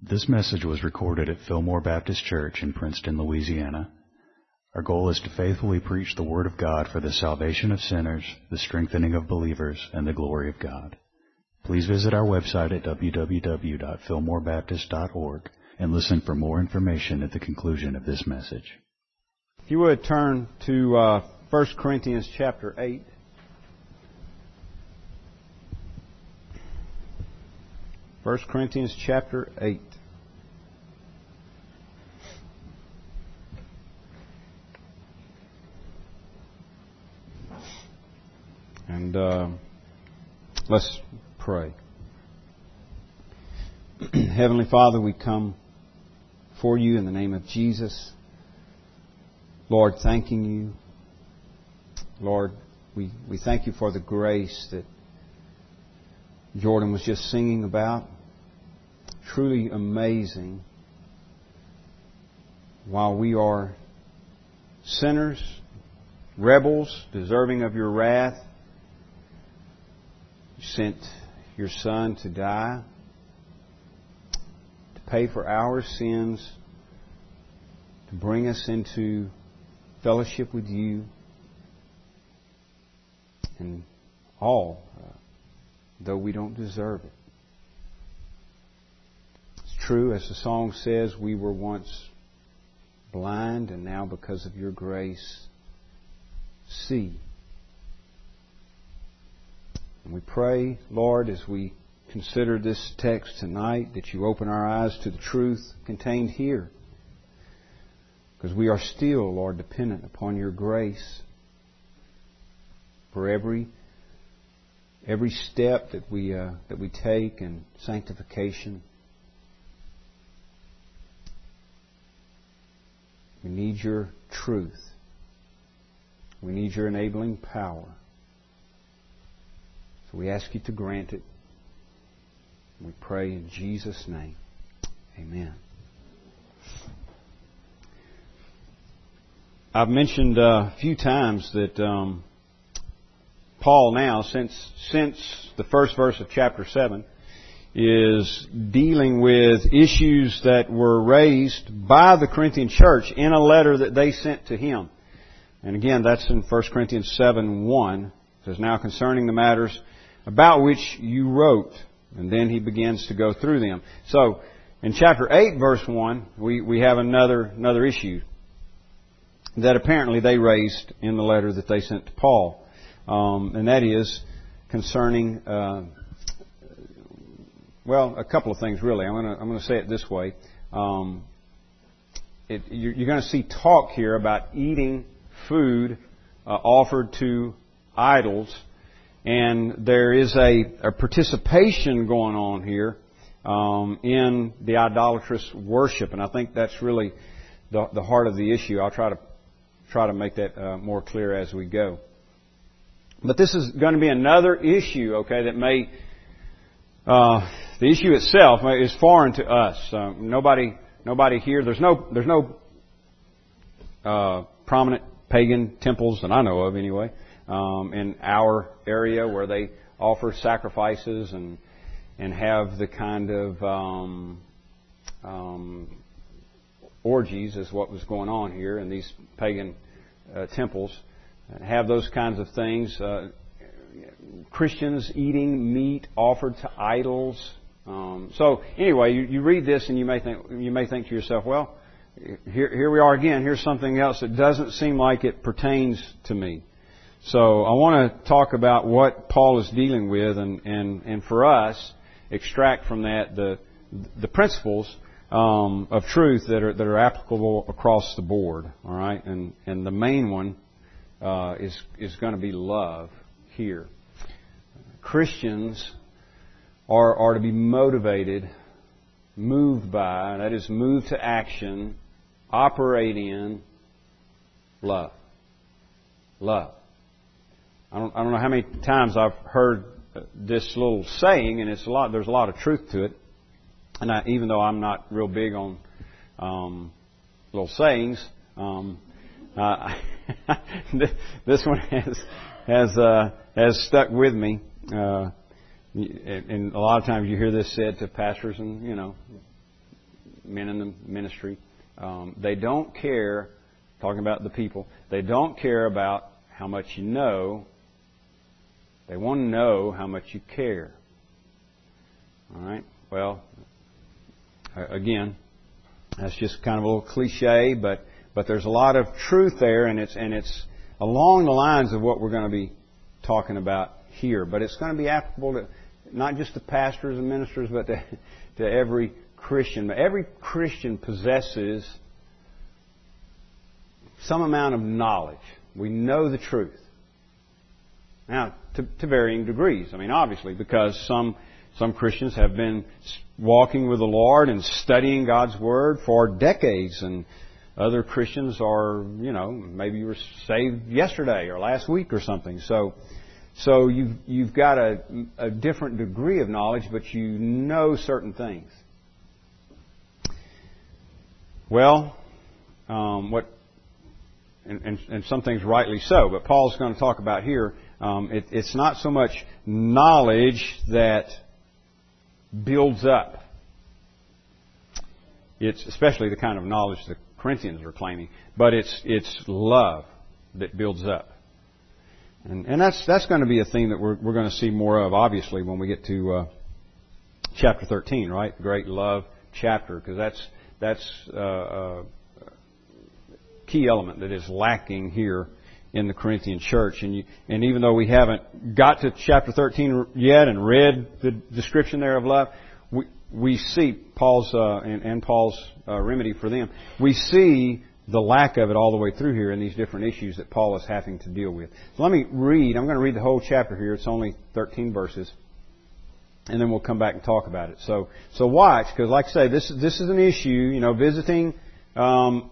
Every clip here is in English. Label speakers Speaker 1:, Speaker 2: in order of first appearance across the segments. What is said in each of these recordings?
Speaker 1: This message was recorded at Fillmore Baptist Church in Princeton, Louisiana. Our goal is to faithfully preach the Word of God for the salvation of sinners, the strengthening of believers, and the glory of God. Please visit our website at www.fillmorebaptist.org and listen for more information at the conclusion of this message.
Speaker 2: If you would turn to uh, 1 Corinthians chapter 8. First Corinthians chapter 8. And uh, let's pray. Heavenly Father, we come for you in the name of Jesus. Lord, thanking you. Lord, we, we thank you for the grace that Jordan was just singing about. Truly amazing. While we are sinners, rebels, deserving of your wrath, you sent your Son to die, to pay for our sins, to bring us into fellowship with you, and all, uh, though we don't deserve it. It's true, as the song says, we were once blind, and now because of your grace, see. And we pray, Lord, as we consider this text tonight, that you open our eyes to the truth contained here. Because we are still, Lord, dependent upon your grace for every every step that we uh, that we take in sanctification. We need your truth. We need your enabling power. So we ask you to grant it. We pray in Jesus' name. Amen. I've mentioned uh, a few times that um, Paul now, since since the first verse of chapter seven, is dealing with issues that were raised by the Corinthian church in a letter that they sent to him. And again, that's in 1 Corinthians 7 1. It says, Now concerning the matters about which you wrote. And then he begins to go through them. So, in chapter 8, verse 1, we, we have another, another issue that apparently they raised in the letter that they sent to Paul. Um, and that is concerning, uh, well, a couple of things really. I'm going to I'm to say it this way. Um, it, you're going to see talk here about eating food uh, offered to idols and there is a, a participation going on here um, in the idolatrous worship, and I think that's really the, the heart of the issue. I'll try to try to make that uh, more clear as we go. But this is going to be another issue, okay, that may uh, the issue itself is foreign to us. Uh, nobody, nobody here. There's no, there's no uh, prominent pagan temples that I know of, anyway um, in our area where they offer sacrifices and and have the kind of um, um, orgies is what was going on here in these pagan uh, temples. Have those kinds of things. Uh, Christians eating meat offered to idols. Um, so anyway, you, you read this and you may think you may think to yourself, well, here, here we are again. Here's something else that doesn't seem like it pertains to me. So I want to talk about what Paul is dealing with, and, and, and for us, extract from that the the principles um, of truth that are that are applicable across the board. All right, and and the main one uh, is is going to be love here. Christians are are to be motivated, moved by, that is, moved to action, operate in love. Love. I don't, I don't know how many times I've heard this little saying, and it's a lot. There's a lot of truth to it. And I, even though I'm not real big on um, little sayings, um, uh, this one has has uh, has stuck with me. Uh, and a lot of times you hear this said to pastors and you know men in the ministry, um, they don't care, talking about the people, they don't care about how much you know. They want to know how much you care. All right? Well, again, that's just kind of a little cliche, but but there's a lot of truth there, and it's and it's along the lines of what we're going to be talking about here. But it's going to be applicable to not just to pastors and ministers, but to, to every Christian. Every Christian possesses some amount of knowledge. We know the truth. Now, to, to varying degrees. I mean, obviously, because some some Christians have been walking with the Lord and studying God's Word for decades, and other Christians are, you know, maybe you were saved yesterday or last week or something. So, so you've, you've got a, a different degree of knowledge, but you know certain things. Well, um, what, and, and, and, some things rightly so, but Paul's going to talk about here, um, it, it's not so much knowledge that builds up. It's especially the kind of knowledge the Corinthians are claiming, but it's it's love that builds up, and and that's that's going to be a thing that we're we're going to see more of, obviously, when we get to uh, chapter 13, right? The great love chapter, because that's that's uh, a key element that is lacking here in the Corinthian church. And you, and even though we haven't got to chapter 13 yet and read the description there of love, we we see Paul's uh, and, and Paul's uh, remedy for them. We see the lack of it all the way through here in these different issues that Paul is having to deal with. So let me read. I'm going to read the whole chapter here. It's only 13 verses, and then we'll come back and talk about it. So, so watch, because like I say, this this is an issue. You know, visiting um,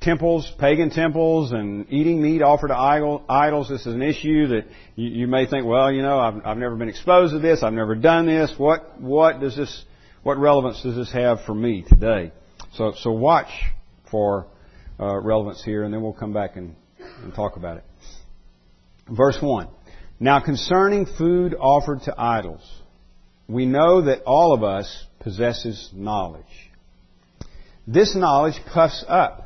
Speaker 2: temples, pagan temples, and eating meat offered to idols. This is an issue that you, may think, well, you know, I've, I've never been exposed to this. I've never done this. What what does this? What relevance does this have for me today? So, so watch for uh, relevance here, and then we'll come back and, and talk about it. Verse 1. Now concerning food offered to idols, we know that all of us possesses knowledge. This knowledge puffs up,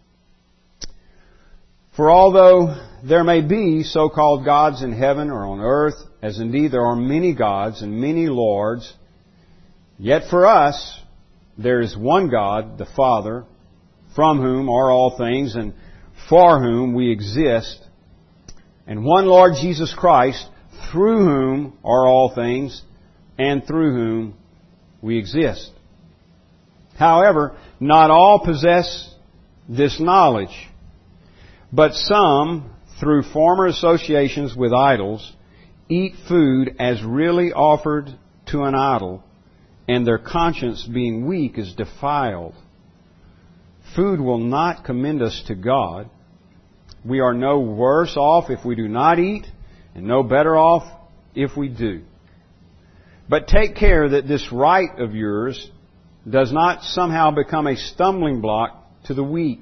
Speaker 2: For although there may be so-called gods in heaven or on earth, as indeed there are many gods and many lords, yet for us there is one God, the Father, from whom are all things and for whom we exist, and one Lord Jesus Christ, through whom are all things and through whom we exist. However, not all possess this knowledge, but some, through former associations with idols, eat food as really offered to an idol, and their conscience being weak is defiled. Food will not commend us to God. We are no worse off if we do not eat, and no better off if we do. But take care that this right of yours does not somehow become a stumbling block to the weak.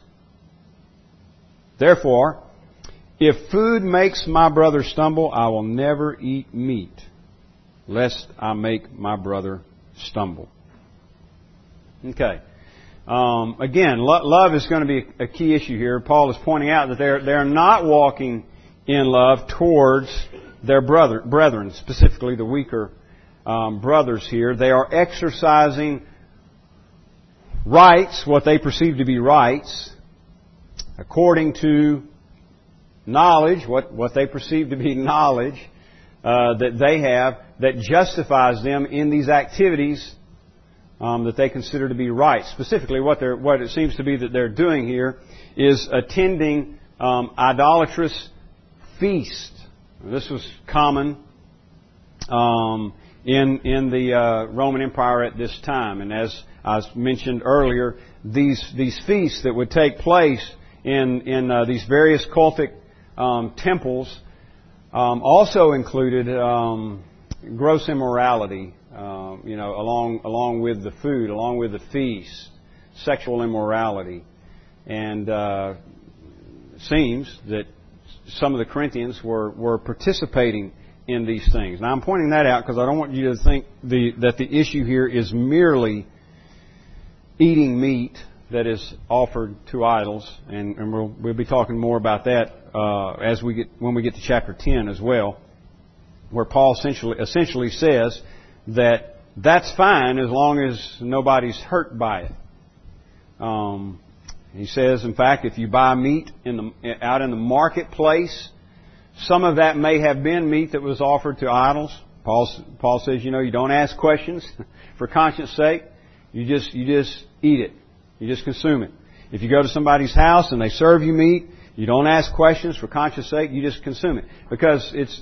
Speaker 2: Therefore, if food makes my brother stumble, I will never eat meat, lest I make my brother stumble. Okay. Um, again, lo- love is going to be a key issue here. Paul is pointing out that they're they're not walking in love towards their brother brethren, specifically the weaker um, brothers here. They are exercising rights, what they perceive to be rights, according to knowledge, what, what they perceive to be knowledge uh, that they have that justifies them in these activities um, that they consider to be right. Specifically, what, they're, what it seems to be that they're doing here is attending um, idolatrous feasts. This was common um, in in the uh, Roman Empire at this time, and as I mentioned earlier, these these feasts that would take place in in uh, these various cultic um, temples um, also included um, gross immorality. Uh, you know, along along with the food, along with the feast, sexual immorality, and uh, seems that some of the Corinthians were were participating in these things. Now, I'm pointing that out because I don't want you to think the, that the issue here is merely eating meat that is offered to idols, and, and we'll, we'll be talking more about that uh, as we get when we get to chapter 10 as well, where Paul essentially essentially says that that's fine as long as nobody's hurt by it. Um, he says, in fact, if you buy meat in the, out in the marketplace, some of that may have been meat that was offered to idols. Paul, Paul says, you know, you don't ask questions for conscience sake. You just, you just eat it. You just consume it. If you go to somebody's house and they serve you meat, you don't ask questions for conscience sake. You just consume it because it's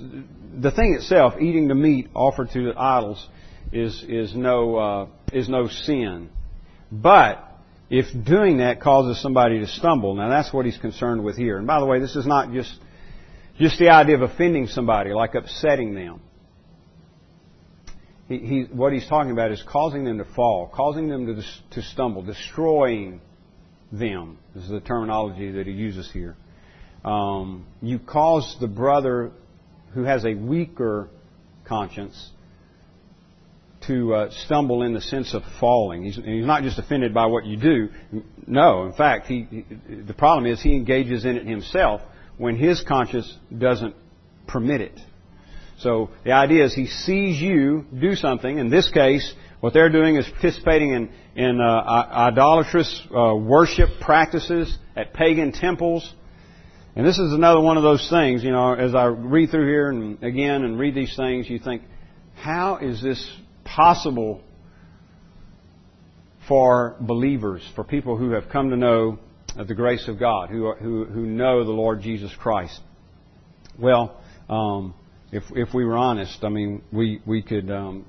Speaker 2: the thing itself. Eating the meat offered to the idols is is no uh, is no sin. But if doing that causes somebody to stumble, now that's what he's concerned with here. And by the way, this is not just just the idea of offending somebody, like upsetting them. He, what he's talking about is causing them to fall, causing them to, to stumble, destroying them. This is the terminology that he uses here. Um, you cause the brother who has a weaker conscience to uh, stumble in the sense of falling. He's, he's, not just offended by what you do. No, in fact, he, the problem is he engages in it himself when his conscience doesn't permit it. So the idea is he sees you do something. In this case, what they're doing is participating in, in uh, idolatrous uh, worship practices at pagan temples. And this is another one of those things, you know, as I read through here and again and read these things, you think, how is this possible for believers, for people who have come to know the grace of God, who, who, who know the Lord Jesus Christ. Well, um, if, if we were honest, I mean, we, we could um,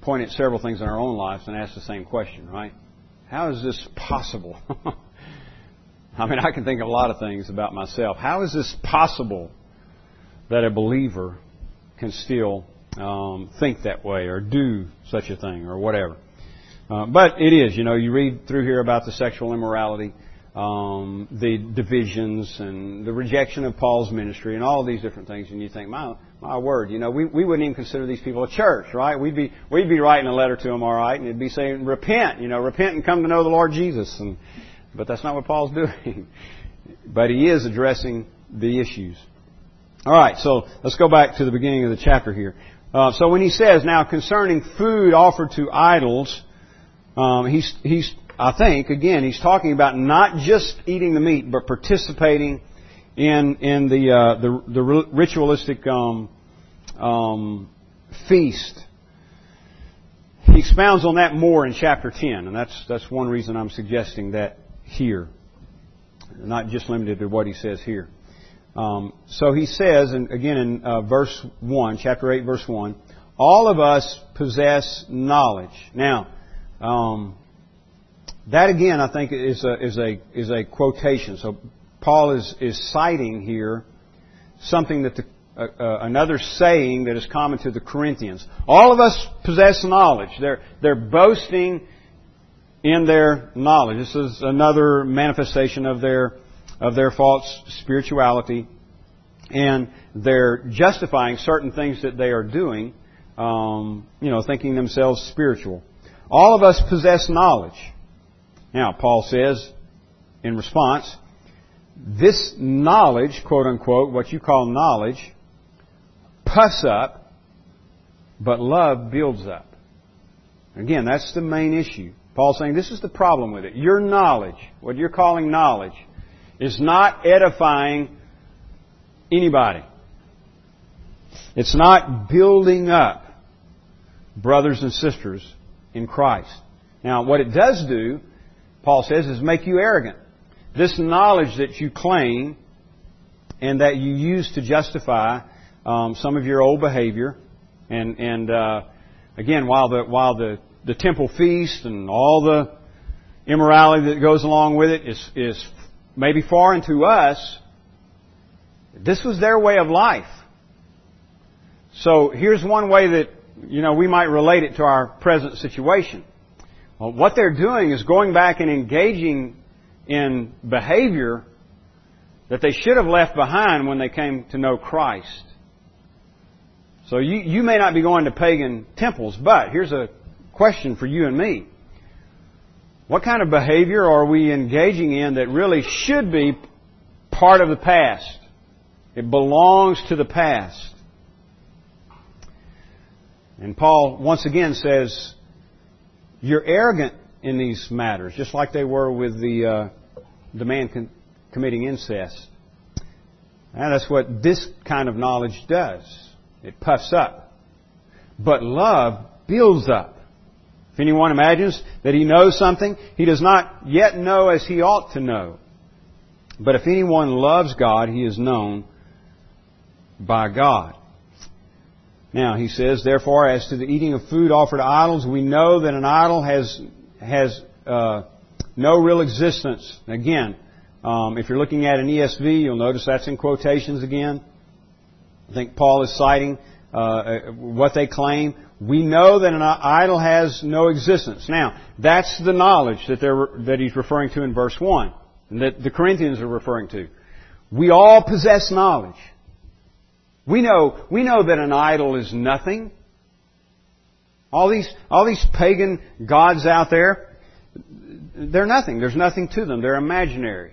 Speaker 2: point at several things in our own lives and ask the same question, right? How is this possible? I mean, I can think of a lot of things about myself. How is this possible that a believer can still um, think that way or do such a thing or whatever? Uh, but it is, you know, you read through here about the sexual immorality um, the divisions and the rejection of Paul's ministry and all these different things, and you think, my my word, you know, we, we wouldn't even consider these people a church, right? We'd be we'd be writing a letter to them, all right, and it'd be saying, repent, you know, repent and come to know the Lord Jesus, and but that's not what Paul's doing. but he is addressing the issues. All right, so let's go back to the beginning of the chapter here. Uh, so when he says now concerning food offered to idols, um, he's he's I think, again, he's talking about not just eating the meat, but participating in in the uh, the, the ritualistic um, um, feast. He expounds on that more in chapter ten, and that's that's one reason I'm suggesting that here, not just limited to what he says here. Um, so he says, and again in uh, verse one, chapter eight, verse one, all of us possess knowledge. Now. Um, that again, I think, is a, is a, is a quotation. So Paul is, is citing here something that the, uh, uh, another saying that is common to the Corinthians. All of us possess knowledge. They're, they're boasting in their knowledge. This is another manifestation of their, of their false spirituality. And they're justifying certain things that they are doing, um, you know, thinking themselves spiritual. All of us possess knowledge. Now, Paul says in response, this knowledge, quote unquote, what you call knowledge, puffs up, but love builds up. Again, that's the main issue. Paul's saying this is the problem with it. Your knowledge, what you're calling knowledge, is not edifying anybody. It's not building up brothers and sisters in Christ. Now, what it does do, Paul says, is make you arrogant. This knowledge that you claim and that you use to justify um, some of your old behavior, and and uh, again, while the while the the temple feast and all the immorality that goes along with it is is maybe foreign to us. This was their way of life. So here's one way that you know we might relate it to our present situation. Well, what they're doing is going back and engaging in behavior that they should have left behind when they came to know Christ. So you, you may not be going to pagan temples, but here's a question for you and me. What kind of behavior are we engaging in that really should be part of the past? It belongs to the past. And Paul once again says, you're arrogant in these matters, just like they were with the, uh, the man con- committing incest. And that's what this kind of knowledge does. It puffs up. But love builds up. If anyone imagines that he knows something, he does not yet know as he ought to know. But if anyone loves God, he is known by God. Now, he says, therefore, as to the eating of food offered to idols, we know that an idol has, has uh, no real existence. Again, um, if you're looking at an ESV, you'll notice that's in quotations again. I think Paul is citing uh, uh, what they claim. We know that an idol has no existence. Now, that's the knowledge that, that he's referring to in verse 1, and that the Corinthians are referring to. We all possess knowledge. We know, we know that an idol is nothing. All these, all these pagan gods out there, they're nothing. There's nothing to them. They're imaginary.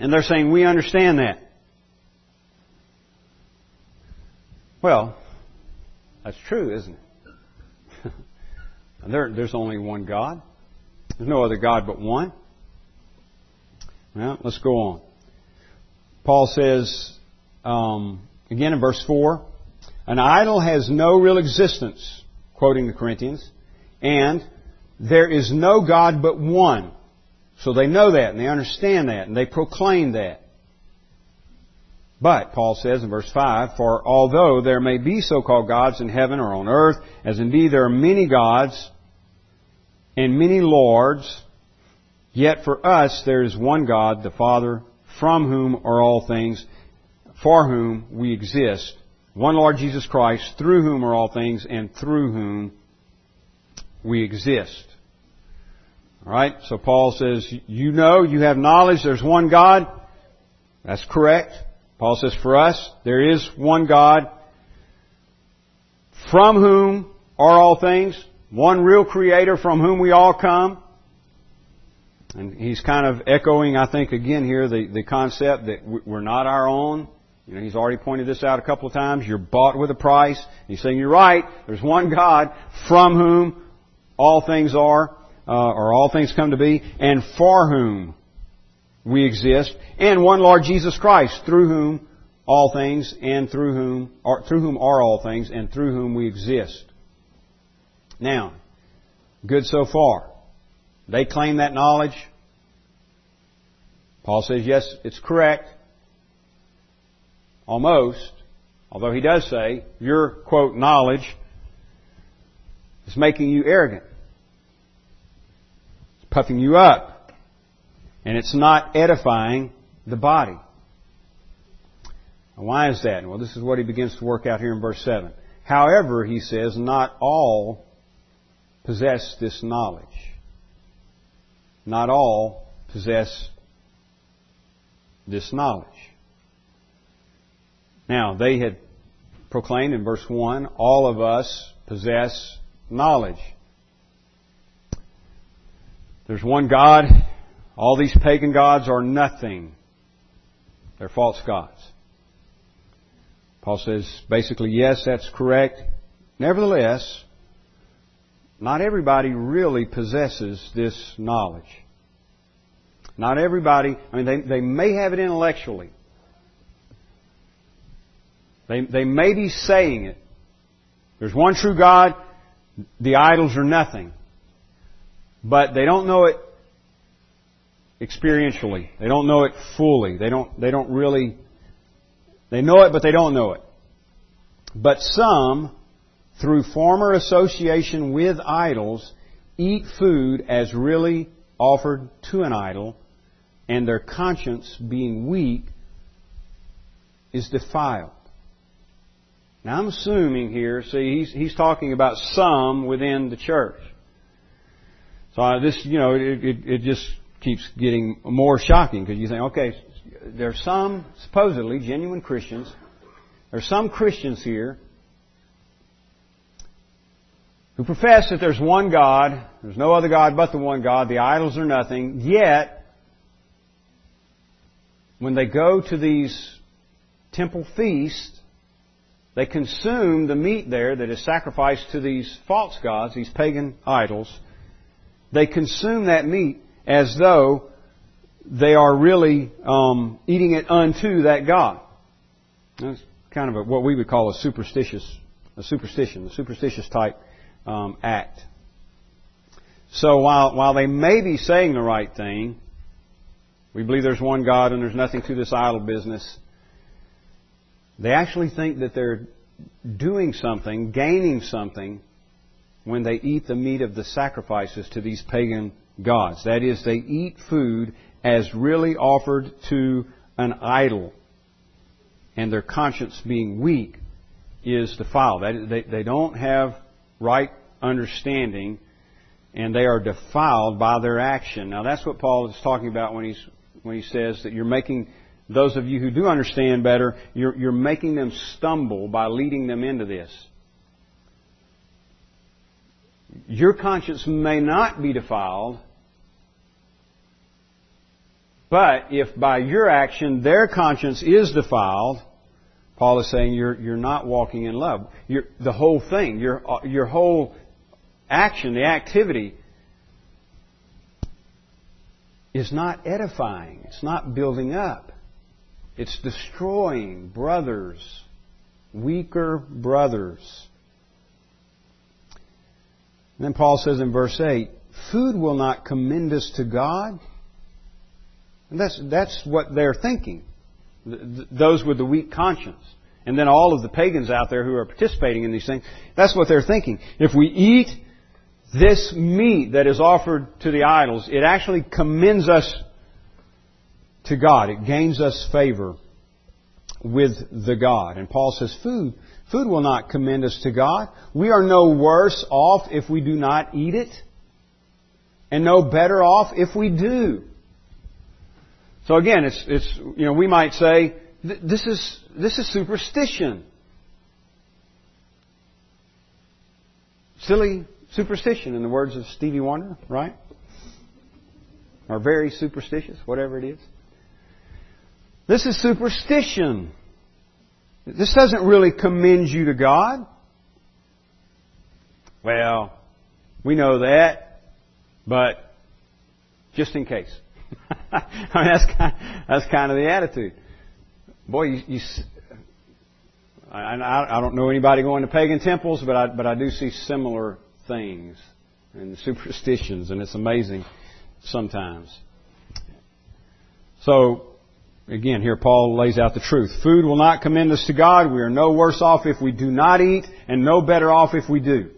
Speaker 2: And they're saying, we understand that. Well, that's true, isn't it? there, there's only one God. There's no other God but one. Well, let's go on. Paul says, um, again in verse 4, an idol has no real existence, quoting the Corinthians, and there is no God but one. So they know that and they understand that and they proclaim that. But, Paul says in verse 5, For although there may be so-called gods in heaven or on earth, as indeed there are many gods and many lords, yet for us there is one God, the Father, from whom are all things, for whom we exist, one Lord Jesus Christ, through whom are all things, and through whom we exist. Alright, so Paul says, you know, you have knowledge, there's one God. That's correct. Paul says, for us, there is one God, from whom are all things, one real creator from whom we all come. And he's kind of echoing, I think, again here, the, the concept that we're not our own. You know, he's already pointed this out a couple of times. You're bought with a price. He's saying you're right. There's one God from whom all things are, uh, or all things come to be, and for whom we exist, and one Lord Jesus Christ, through whom all things, and through whom, or through whom are all things, and through whom we exist. Now, good so far. They claim that knowledge. Paul says, yes, it's correct. Almost. Although he does say, your, quote, knowledge is making you arrogant. It's puffing you up. And it's not edifying the body. Now, why is that? Well, this is what he begins to work out here in verse 7. However, he says, not all possess this knowledge. Not all possess this knowledge. Now, they had proclaimed in verse 1, all of us possess knowledge. There's one God. All these pagan gods are nothing. They're false gods. Paul says basically, yes, that's correct. Nevertheless, not everybody really possesses this knowledge. Not everybody, I mean, they, they may have it intellectually. They, they may be saying it. There's one true God, the idols are nothing. But they don't know it experientially. They don't know it fully. They don't, they don't really, they know it, but they don't know it. But some, through former association with idols, eat food as really offered to an idol, and their conscience, being weak, is defiled. Now I'm assuming here, see, he's, he's talking about some within the church. So uh, this, you know, it, it, it just keeps getting more shocking because you think, okay, there's some supposedly genuine Christians. There's some Christians here who profess that there's one God, there's no other God but the one God, the idols are nothing, yet, when they go to these temple feasts, they consume the meat there that is sacrificed to these false gods, these pagan idols. They consume that meat as though they are really um, eating it unto that god. That's kind of a, what we would call a superstitious, a superstition, a superstitious type um, act. So while while they may be saying the right thing, we believe there's one God and there's nothing to this idol business. They actually think that they're doing something, gaining something, when they eat the meat of the sacrifices to these pagan gods. That is, they eat food as really offered to an idol. And their conscience being weak is defiled. They, they don't have right understanding and they are defiled by their action. Now that's what Paul is talking about when he's when he says that you're making those of you who do understand better, you're, you're making them stumble by leading them into this. Your conscience may not be defiled, but if by your action their conscience is defiled, Paul is saying you're, you're not walking in love. You're, the whole thing, your, your whole action, the activity, is not edifying. It's not building up. It's destroying brothers, weaker brothers. And then Paul says in verse 8, food will not commend us to God. And that's, that's what they're thinking. Those with the weak conscience. And then all of the pagans out there who are participating in these things, that's what they're thinking. If we eat this meat that is offered to the idols, it actually commends us to God. It gains us favor with the God. And Paul says food, food will not commend us to God. We are no worse off if we do not eat it, and no better off if we do. So again, it's, it's, you know, we might say, this is, this is superstition. Silly superstition in the words of Stevie Wonder, right? Or very superstitious, whatever it is. This is superstition. This doesn't really commend you to God. Well, we know that, but just in case. I mean, that's kind, that's kind of the attitude. Boy, you, you I, I, don't know anybody going to pagan temples, but I, but I do see similar things and superstitions, and it's amazing sometimes. So, again, here Paul lays out the truth. Food will not commend us to God. We are no worse off if we do not eat, and no better off if we do.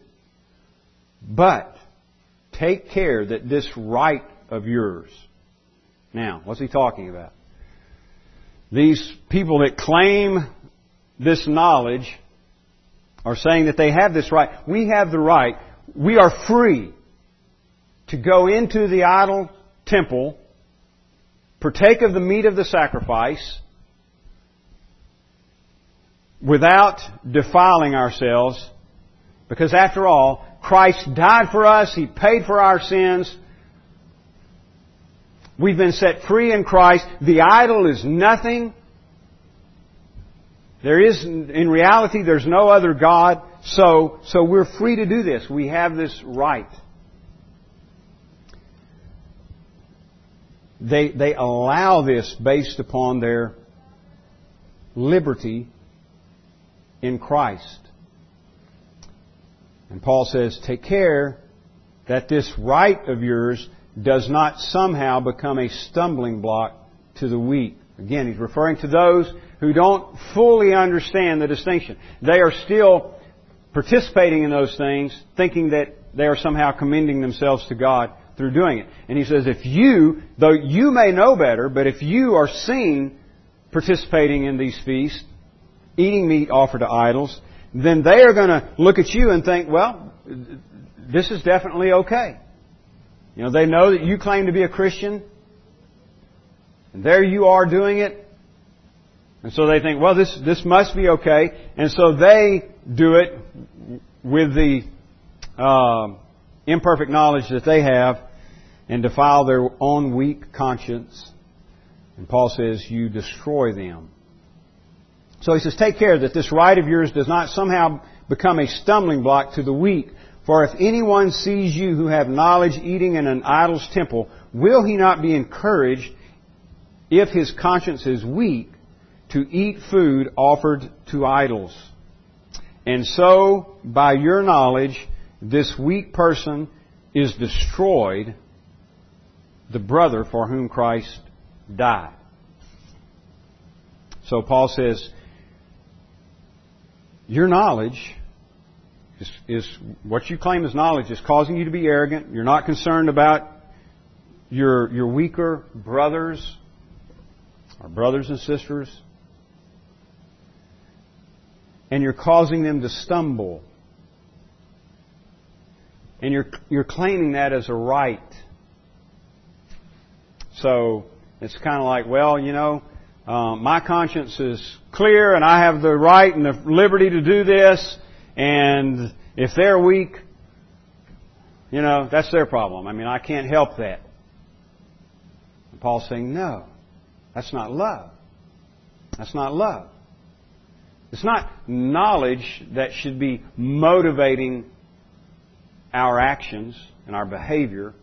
Speaker 2: But, take care that this right of yours. Now, what's he talking about? These people that claim this knowledge are saying that they have this right. We have the right. We are free to go into the idol temple partake of the meat of the sacrifice without defiling ourselves, because after all, Christ died for us, He paid for our sins, We've been set free in Christ. The idol is nothing. There is, in reality, there's no other God. So, so we're free to do this. We have this right. They, they allow this based upon their liberty in Christ. And Paul says, take care that this right of yours does not somehow become a stumbling block to the weak. Again, he's referring to those who don't fully understand the distinction. They are still participating in those things, thinking that they are somehow commending themselves to God through doing it. And he says, if you, though you may know better, but if you are seen participating in these feasts, eating meat offered to idols, then they are going to look at you and think, well, this is definitely okay. You know, they know that you claim to be a Christian, and there you are doing it, and so they think, well, this, this must be okay, and so they do it with the uh, imperfect knowledge that they have and defile their own weak conscience. And Paul says, you destroy them. So he says, take care that this right of yours does not somehow become a stumbling block to the weak. For if anyone sees you who have knowledge eating in an idol's temple, will he not be encouraged if his conscience is weak to eat food offered to idols? And so, by your knowledge, this weak person is destroyed, the brother for whom Christ died. So Paul says, your knowledge is, is, what you claim as knowledge is causing you to be arrogant. You're not concerned about your, your weaker brothers or brothers and sisters. And you're causing them to stumble. And you're, you're claiming that as a right. So, it's kind of like, well, you know, uh, my conscience is clear and I have the right and the liberty to do this. And if they're weak, you know, that's their problem. I mean, I can't help that. And Paul's saying, no, that's not love. That's not love. It's not knowledge that should be motivating our actions and our behavior.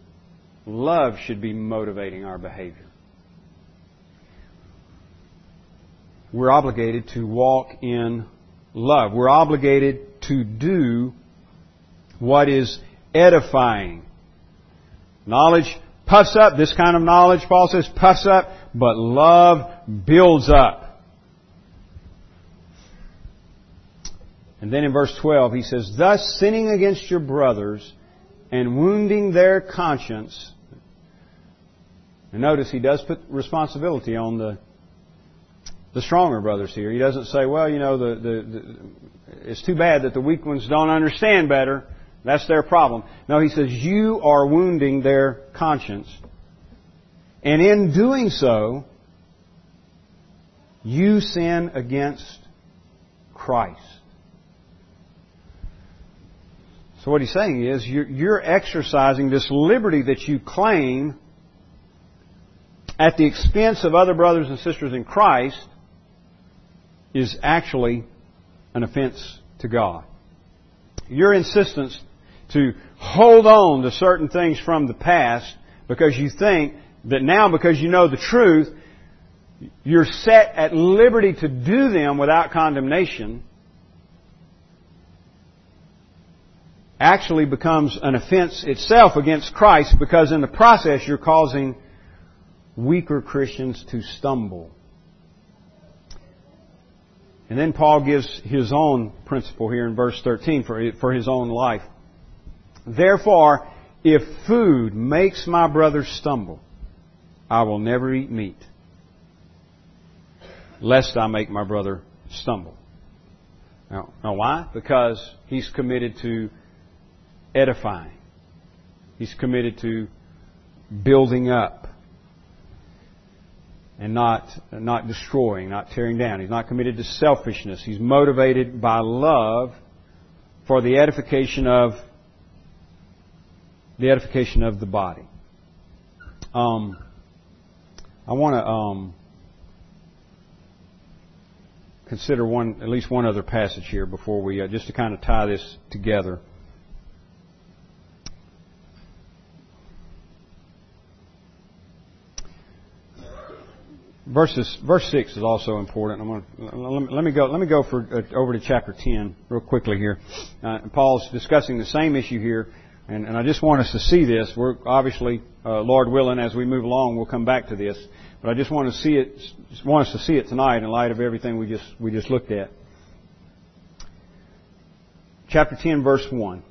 Speaker 2: Love should be motivating our behavior. we're obligated to walk in love. We're obligated to do what is edifying. Knowledge puffs up. This kind of knowledge, Paul says, puffs up, but love builds up. And then in verse 12, he says, Thus sinning against your brothers and wounding their conscience. And notice he does put responsibility on the the stronger brothers here. He doesn't say, well, you know, the, the, the, it's too bad that the weak ones don't understand better. That's their problem. No, he says, you are wounding their conscience. And in doing so, you sin against Christ. So what he's saying is, you're, exercising this liberty that you claim at the expense of other brothers and sisters in Christ is actually an offense to God. Your insistence to hold on to certain things from the past because you think that now because you know the truth, you're set at liberty to do them without condemnation actually becomes an offense itself against Christ because in the process you're causing weaker Christians to stumble. And then Paul gives his own principle here in verse 13 for, his own life. Therefore, if food makes my brother stumble, I will never eat meat, lest I make my brother stumble. Now, now why? Because he's committed to edifying. He's committed to building up and not, not destroying, not tearing down. He's not committed to selfishness. He's motivated by love for the edification of the edification of the body. Um, I want to um, consider one, at least one other passage here before we, uh, just to kind of tie this together. Verses, verse six is also important. I'm going to, let me go. Let me go for uh, over to chapter ten real quickly here. Uh, Paul's discussing the same issue here, and, and, I just want us to see this. We're obviously, uh, Lord willing, as we move along, we'll come back to this. But I just want to see it. Want us to see it tonight in light of everything we just we just looked at. Chapter ten, verse one.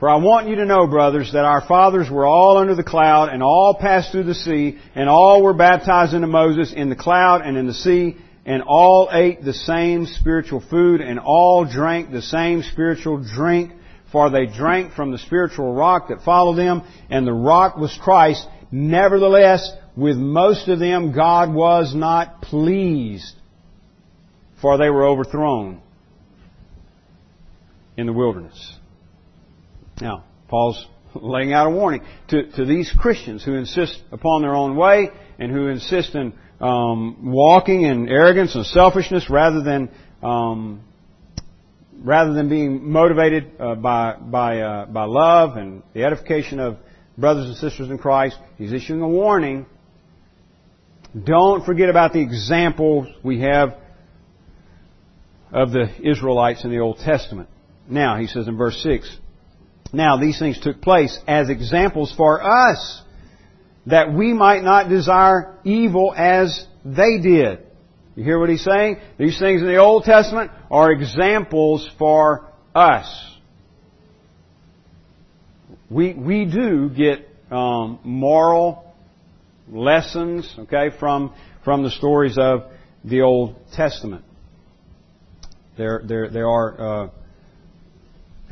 Speaker 2: For I want you to know, brothers, that our fathers were all under the cloud and all passed through the sea and all were baptized into Moses in the cloud and in the sea and all ate the same spiritual food and all drank the same spiritual drink for they drank from the spiritual rock that followed them and the rock was Christ. Nevertheless, with most of them God was not pleased for they were overthrown in the wilderness. Now, Paul's laying out a warning to, to these Christians who insist upon their own way and who insist in um, walking in arrogance and selfishness rather than um, rather than being motivated uh, by by uh, by love and the edification of brothers and sisters in Christ. He's issuing a warning. Don't forget about the examples we have of the Israelites in the Old Testament. Now, he says in verse 6, now, these things took place as examples for us that we might not desire evil as they did. You hear what he's saying? These things in the Old Testament are examples for us. We, we do get um, moral lessons, okay, from, from the stories of the Old Testament. There, there, there are, uh,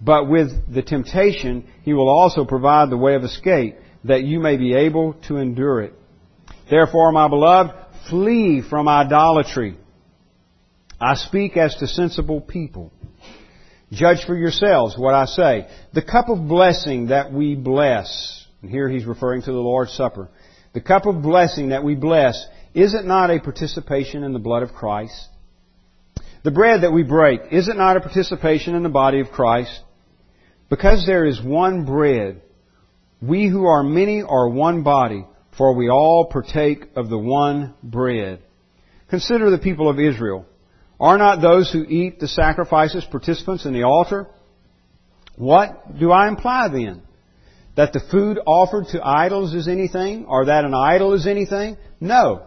Speaker 2: but with the temptation he will also provide the way of escape that you may be able to endure it. Therefore, my beloved, flee from idolatry. I speak as to sensible people. Judge for yourselves what I say. The cup of blessing that we bless, and here he's referring to the Lord's Supper. The cup of blessing that we bless, is it not a participation in the blood of Christ? The bread that we break, is it not a participation in the body of Christ? Because there is one bread, we who are many are one body, for we all partake of the one bread. Consider the people of Israel. Are not those who eat the sacrifices participants in the altar? What do I imply then? That the food offered to idols is anything? Or that an idol is anything? No.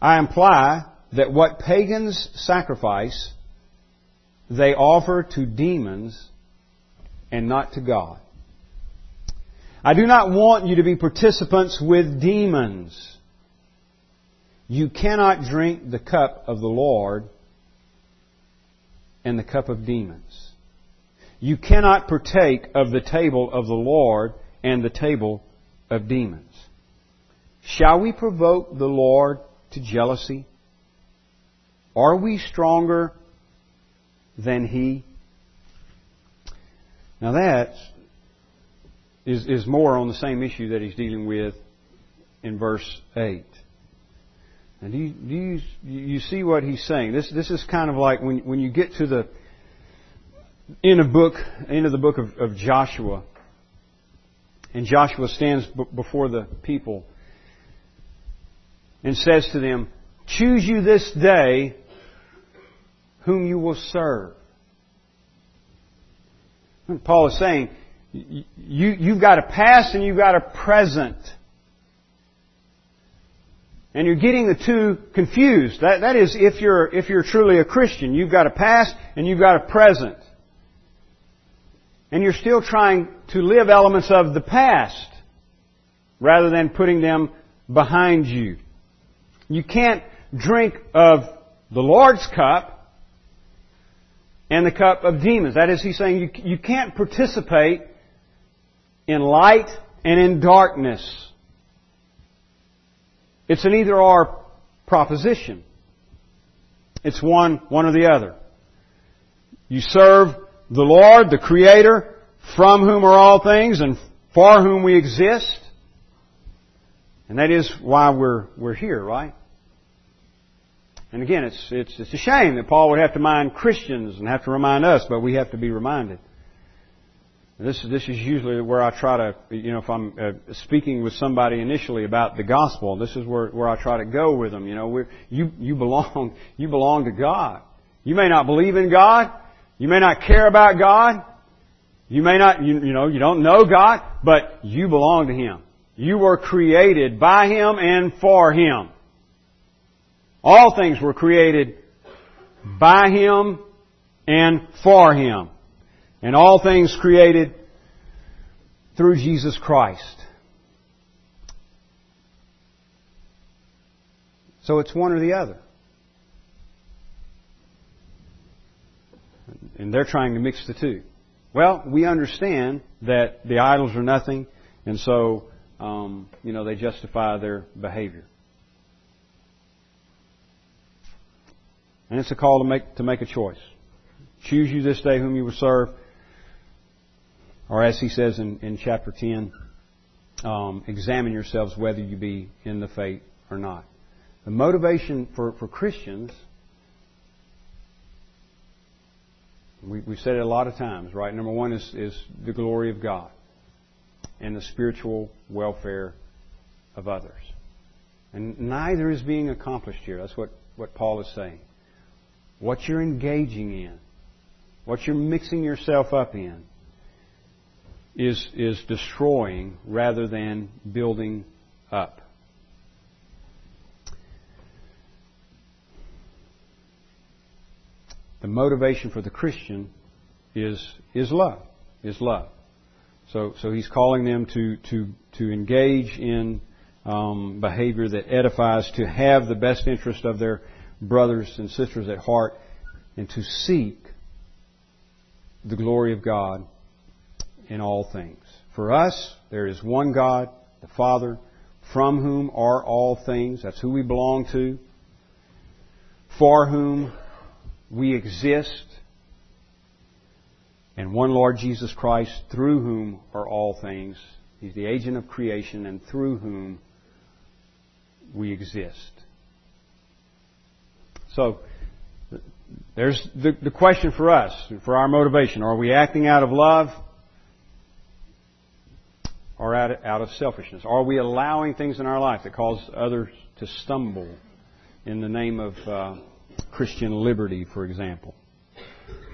Speaker 2: I imply that what pagans sacrifice, they offer to demons and not to God. I do not want you to be participants with demons. You cannot drink the cup of the Lord and the cup of demons. You cannot partake of the table of the Lord and the table of demons. Shall we provoke the Lord to jealousy? Are we stronger than He? Now that's is, is more on the same issue that he's dealing with in verse 8. And do you, do you, you see what he's saying? This, this is kind of like when, when you get to the end of book, end of the book of, of Joshua, and Joshua stands b- before the people and says to them, Choose you this day whom you will serve. Paul is saying, you, you've got a past and you've got a present. and you're getting the two confused. That, that is, if you're, if you're truly a Christian, you've got a past and you've got a present. And you're still trying to live elements of the past rather than putting them behind you. You can't drink of the Lord's cup and the cup of demons. That is, he's saying you, you can't participate in light and in darkness. It's an either or proposition. It's one, one or the other. You serve the Lord, the Creator, from whom are all things and for whom we exist. And that is why we're, we're here, right? And again, it's, it's, it's a shame that Paul would have to remind Christians and have to remind us, but we have to be reminded. This, this is usually where I try to, you know, if I'm uh, speaking with somebody initially about the gospel, this is where, where I try to go with them. You know, we're, you, you belong, you belong to God. You may not believe in God. You may not care about God. You may not, you, you know, you don't know God, but you belong to Him. You were created by Him and for Him. All things were created by Him and for Him and all things created through Jesus Christ. So it's one or the other. And they're trying to mix the two. Well, we understand that the idols are nothing, and so, um, you know, they justify their behavior. And it's a call to make, to make a choice. Choose you this day whom you will serve or as he says in, in chapter 10, um, examine yourselves whether you be in the faith or not. The motivation for, for Christians, we, we've said it a lot of times, right? Number one is, is the glory of God and the spiritual welfare of others. And neither is being accomplished here. That's what, what Paul is saying. What you're engaging in, what you're mixing yourself up in, is, is destroying rather than building up. The motivation for the Christian is, is love, is love. So, so he's calling them to, to, to engage in um, behavior that edifies, to have the best interest of their brothers and sisters at heart, and to seek the glory of God in all things. For us, there is one God, the Father, from whom are all things. That's who we belong to. For whom we exist. And one Lord Jesus Christ, through whom are all things. He's the agent of creation and through whom we exist. So, there's the, the question for us, for our motivation. Are we acting out of love? or out of, out of selfishness? Are we allowing things in our life that cause others to stumble in the name of uh, Christian liberty, for example,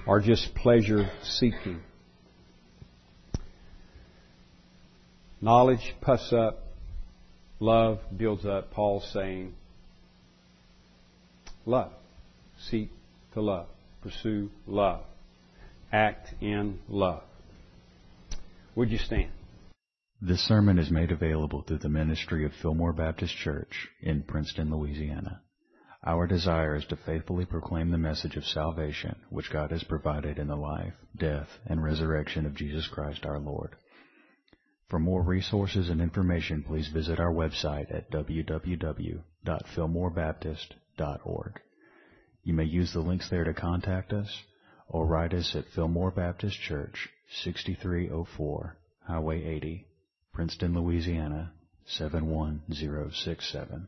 Speaker 2: or just pleasure seeking? Knowledge puffs up, love builds up. Paul's saying, love. Seek to love. Pursue love. Act in love. Would you stand?
Speaker 1: This sermon is made available through the ministry of Fillmore Baptist Church in Princeton, Louisiana. Our desire is to faithfully proclaim the message of salvation which God has provided in the life, death, and resurrection of Jesus Christ our Lord. For more resources and information, please visit our website at www.fillmorebaptist.org. You may use the links there to contact us or write us at Fillmore Baptist Church, 6304 Highway 80, Princeton, Louisiana 71067.